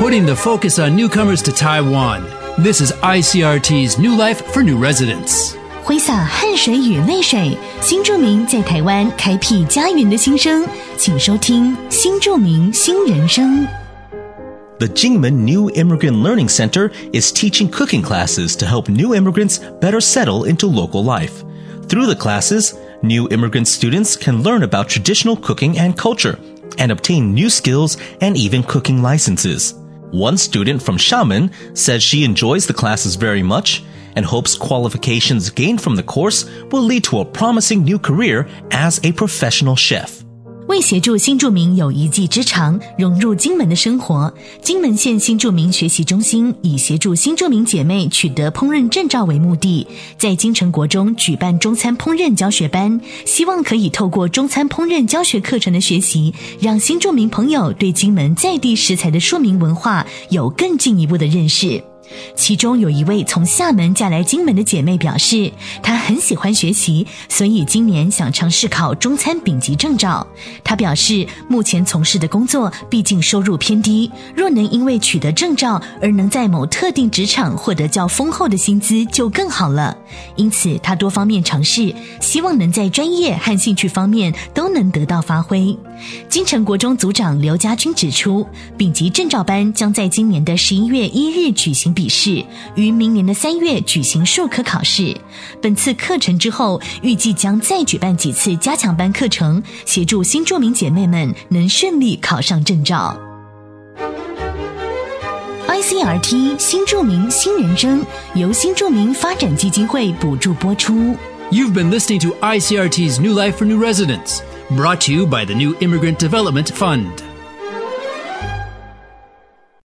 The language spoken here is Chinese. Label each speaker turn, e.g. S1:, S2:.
S1: putting the focus on newcomers to Taiwan. This is ICRT's New Life for New Residents.
S2: 挥洒汗水与泪水，新住民在台湾开辟家园的心声，请收听《新住民新人生》。
S3: The Jingmen New Immigrant Learning Center is teaching cooking classes to help new immigrants better settle into local life. Through the classes, new immigrant students can learn about traditional cooking and culture and obtain new skills and even cooking licenses. One student from Xiamen says she enjoys the classes very much and hopes qualifications gained from the course will lead to a promising new career as a professional chef.
S2: 为协助新住民有一技之长，融入金门的生活，金门县新住民学习中心以协助新住民姐妹取得烹饪证照为目的，在金城国中举办中餐烹饪教学班，希望可以透过中餐烹饪教学课程的学习，让新住民朋友对金门在地食材的说明文化有更进一步的认识。其中有一位从厦门嫁来金门的姐妹表示，她很喜欢学习，所以今年想尝试考中餐丙级证照。她表示，目前从事的工作毕竟收入偏低，若能因为取得证照而能在某特定职场获得较丰厚的薪资，就更好了。因此，她多方面尝试，希望能在专业和兴趣方面都能得到发挥。金城国中组长刘家军指出，丙级证照班将在今年的十一月一日举行笔试，于明年的三月举行术科考试。本次课程之后，预计将再举办几次加强班课程，协助新住民姐妹们能顺利考上证照。ICRT 新住民新人生由新住民发展基金会补助播出。
S1: You've been listening to ICRT's New Life for New Residents, brought to you by the New Immigrant Development Fund.